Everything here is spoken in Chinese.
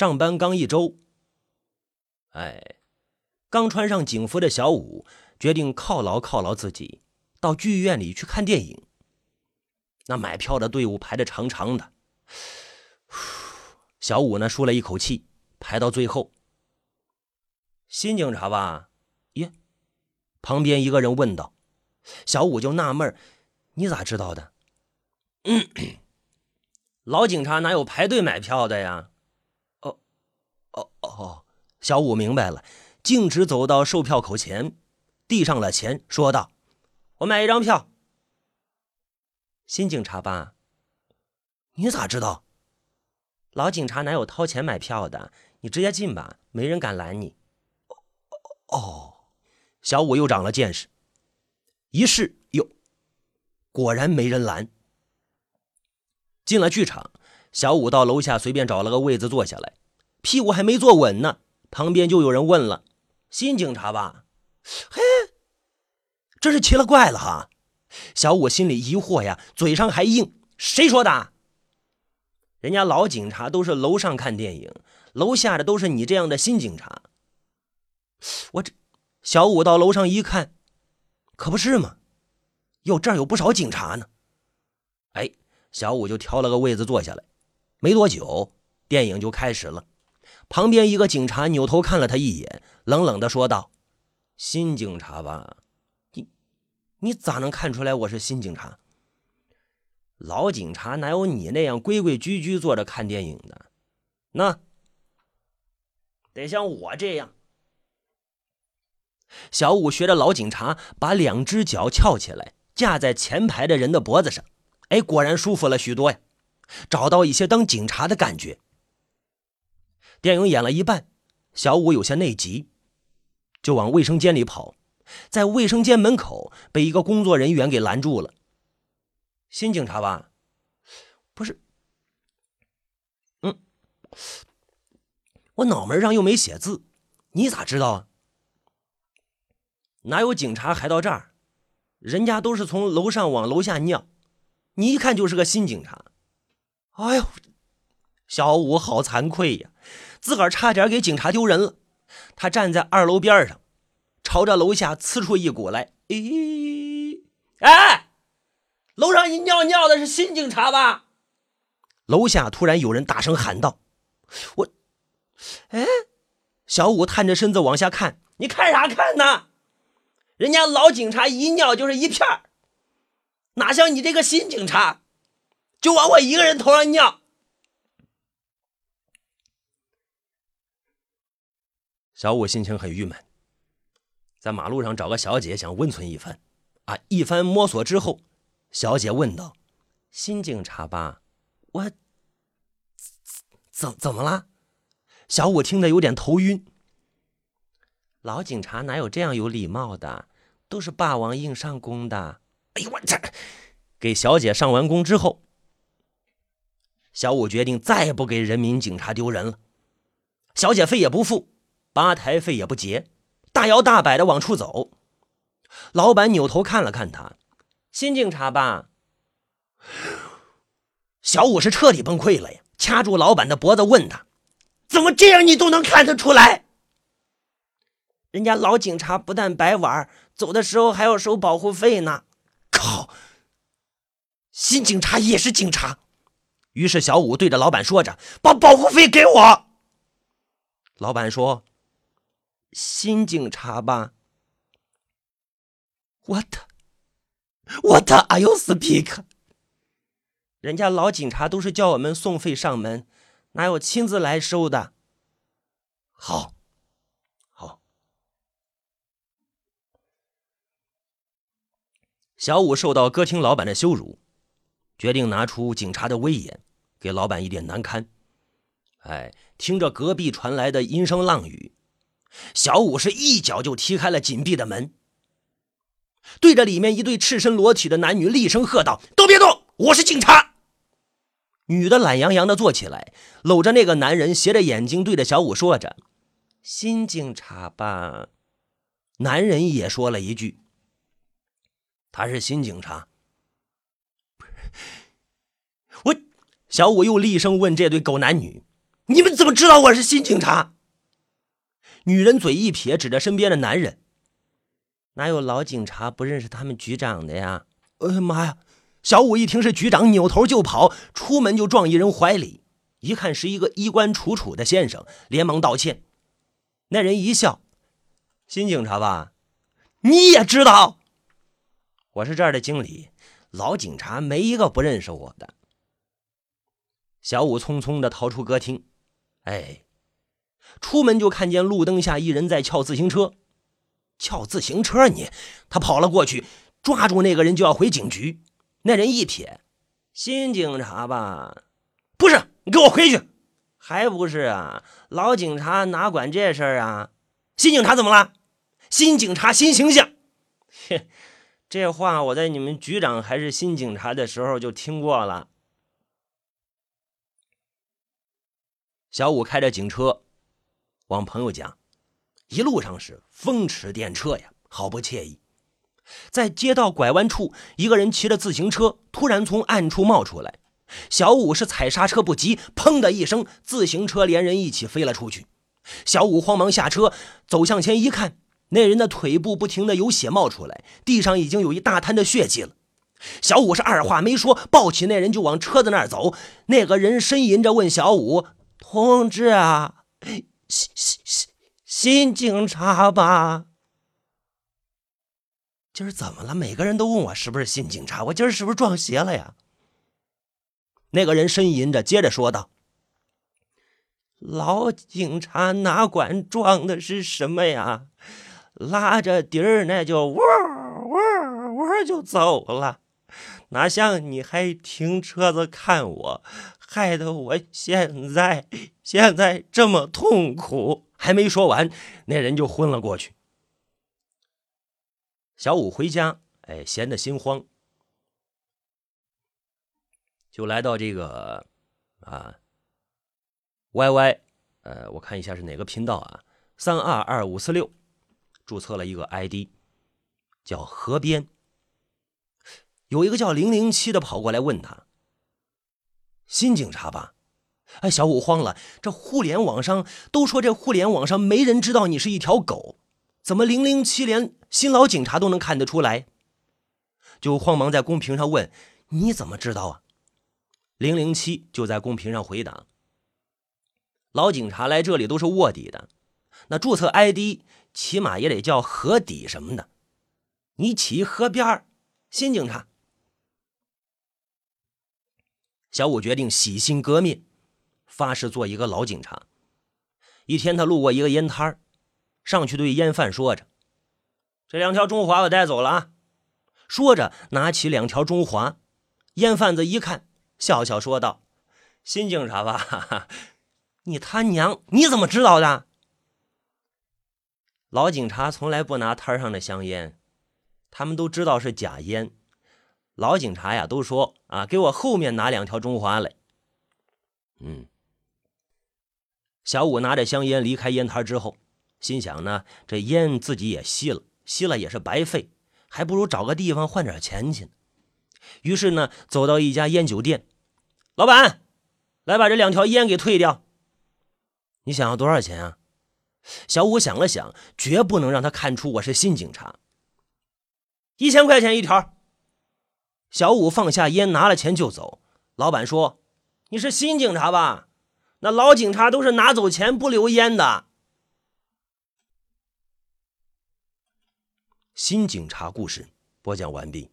上班刚一周，哎，刚穿上警服的小五决定犒劳犒劳自己，到剧院里去看电影。那买票的队伍排的长长的，小五呢舒了一口气，排到最后。新警察吧？耶，旁边一个人问道。小五就纳闷你咋知道的？老警察哪有排队买票的呀？哦，哦，小五明白了，径直走到售票口前，递上了钱，说道：“我买一张票。”新警察吧？你咋知道？老警察哪有掏钱买票的？你直接进吧，没人敢拦你。哦，小五又长了见识。一试，哟，果然没人拦。进了剧场，小五到楼下随便找了个位子坐下来，屁股还没坐稳呢，旁边就有人问了：“新警察吧？”嘿，真是奇了怪了哈！小五心里疑惑呀，嘴上还硬：“谁说的？人家老警察都是楼上看电影，楼下的都是你这样的新警察。”我这小五到楼上一看。可不是嘛，哟，这儿有不少警察呢。哎，小五就挑了个位子坐下来。没多久，电影就开始了。旁边一个警察扭头看了他一眼，冷冷的说道：“新警察吧？你你咋能看出来我是新警察？老警察哪有你那样规规矩矩坐着看电影的？那得像我这样。”小五学着老警察，把两只脚翘起来，架在前排的人的脖子上。哎，果然舒服了许多呀，找到一些当警察的感觉。电影演了一半，小五有些内急，就往卫生间里跑，在卫生间门口被一个工作人员给拦住了。新警察吧？不是，嗯，我脑门上又没写字，你咋知道啊？哪有警察还到这儿？人家都是从楼上往楼下尿，你一看就是个新警察。哎呦，小五好惭愧呀，自个儿差点给警察丢人了。他站在二楼边上，朝着楼下呲出一股来。咦，哎，楼上一尿尿的是新警察吧？楼下突然有人大声喊道：“我，哎！”小五探着身子往下看，你看啥看呢？人家老警察一尿就是一片儿，哪像你这个新警察，就往我一个人头上尿。小五心情很郁闷，在马路上找个小姐想温存一番。啊，一番摸索之后，小姐问道：“新警察吧？我怎怎么了？”小五听得有点头晕。老警察哪有这样有礼貌的？都是霸王硬上弓的。哎呦我这！给小姐上完弓之后，小五决定再也不给人民警察丢人了。小姐费也不付，吧台费也不结，大摇大摆的往出走。老板扭头看了看他，新警察吧？小五是彻底崩溃了呀！掐住老板的脖子问他：“怎么这样你都能看得出来？”人家老警察不但白玩。走的时候还要收保护费呢，靠！新警察也是警察，于是小五对着老板说着：“把保护费给我。”老板说：“新警察吧？”What？What are you speak？人家老警察都是叫我们送费上门，哪有亲自来收的？好。好小五受到歌厅老板的羞辱，决定拿出警察的威严，给老板一点难堪。哎，听着隔壁传来的阴声浪语，小五是一脚就踢开了紧闭的门，对着里面一对赤身裸体的男女厉声喝道：“都别动，我是警察！”女的懒洋洋的坐起来，搂着那个男人，斜着眼睛对着小五说着：“新警察吧？”男人也说了一句。他是新警察，我小五又厉声问这对狗男女：“你们怎么知道我是新警察？女人嘴一撇，指着身边的男人：“哪有老警察不认识他们局长的呀？”哎呀妈呀！小五一听是局长，扭头就跑，出门就撞一人怀里。一看是一个衣冠楚楚的先生，连忙道歉。那人一笑：“新警察吧？你也知道，我是这儿的经理。老警察没一个不认识我的。”小五匆匆的逃出歌厅。哎，出门就看见路灯下一人在撬自行车。撬自行车你？他跑了过去，抓住那个人就要回警局。那人一撇：“新警察吧？不是，你给我回去！还不是啊？老警察哪管这事儿啊？新警察怎么了？新警察新形象。哼，这话我在你们局长还是新警察的时候就听过了。”小五开着警车往朋友家，一路上是风驰电掣呀，好不惬意。在街道拐弯处，一个人骑着自行车突然从暗处冒出来，小五是踩刹车不及，砰的一声，自行车连人一起飞了出去。小五慌忙下车，走向前一看，那人的腿部不停的有血冒出来，地上已经有一大滩的血迹了。小五是二话没说，抱起那人就往车子那儿走。那个人呻吟着问小五：“同志啊，新新新新警察吧？”今儿怎么了？每个人都问我是不是新警察，我今儿是不是撞邪了呀？那个人呻吟着，接着说道：“老警察哪管撞的是什么呀？拉着底儿那就喔喔喔就走了，哪像你还停车子看我，害得我现在 现在这么痛苦。”还没说完，那人就昏了过去。小五回家，哎，闲得心慌，就来到这个啊，Y Y，呃，我看一下是哪个频道啊？三二二五四六，注册了一个 ID，叫河边。有一个叫零零七的跑过来问他：“新警察吧？”哎，小五慌了，这互联网上都说这互联网上没人知道你是一条狗。怎么零零七连新老警察都能看得出来？就慌忙在公屏上问：“你怎么知道啊？”零零七就在公屏上回答：“老警察来这里都是卧底的，那注册 ID 起码也得叫河底什么的。你起河边新警察。”小五决定洗心革面，发誓做一个老警察。一天，他路过一个烟摊。上去对烟贩说着：“这两条中华我带走了啊！”说着拿起两条中华，烟贩子一看，笑笑说道：“新警察吧？你他娘，你怎么知道的？”老警察从来不拿摊上的香烟，他们都知道是假烟。老警察呀，都说啊，给我后面拿两条中华来。嗯，小五拿着香烟离开烟摊之后。心想呢，这烟自己也吸了，吸了也是白费，还不如找个地方换点钱去。于是呢，走到一家烟酒店，老板，来把这两条烟给退掉。你想要多少钱啊？小五想了想，绝不能让他看出我是新警察。一千块钱一条。小五放下烟，拿了钱就走。老板说：“你是新警察吧？那老警察都是拿走钱不留烟的。”新警察故事播讲完毕。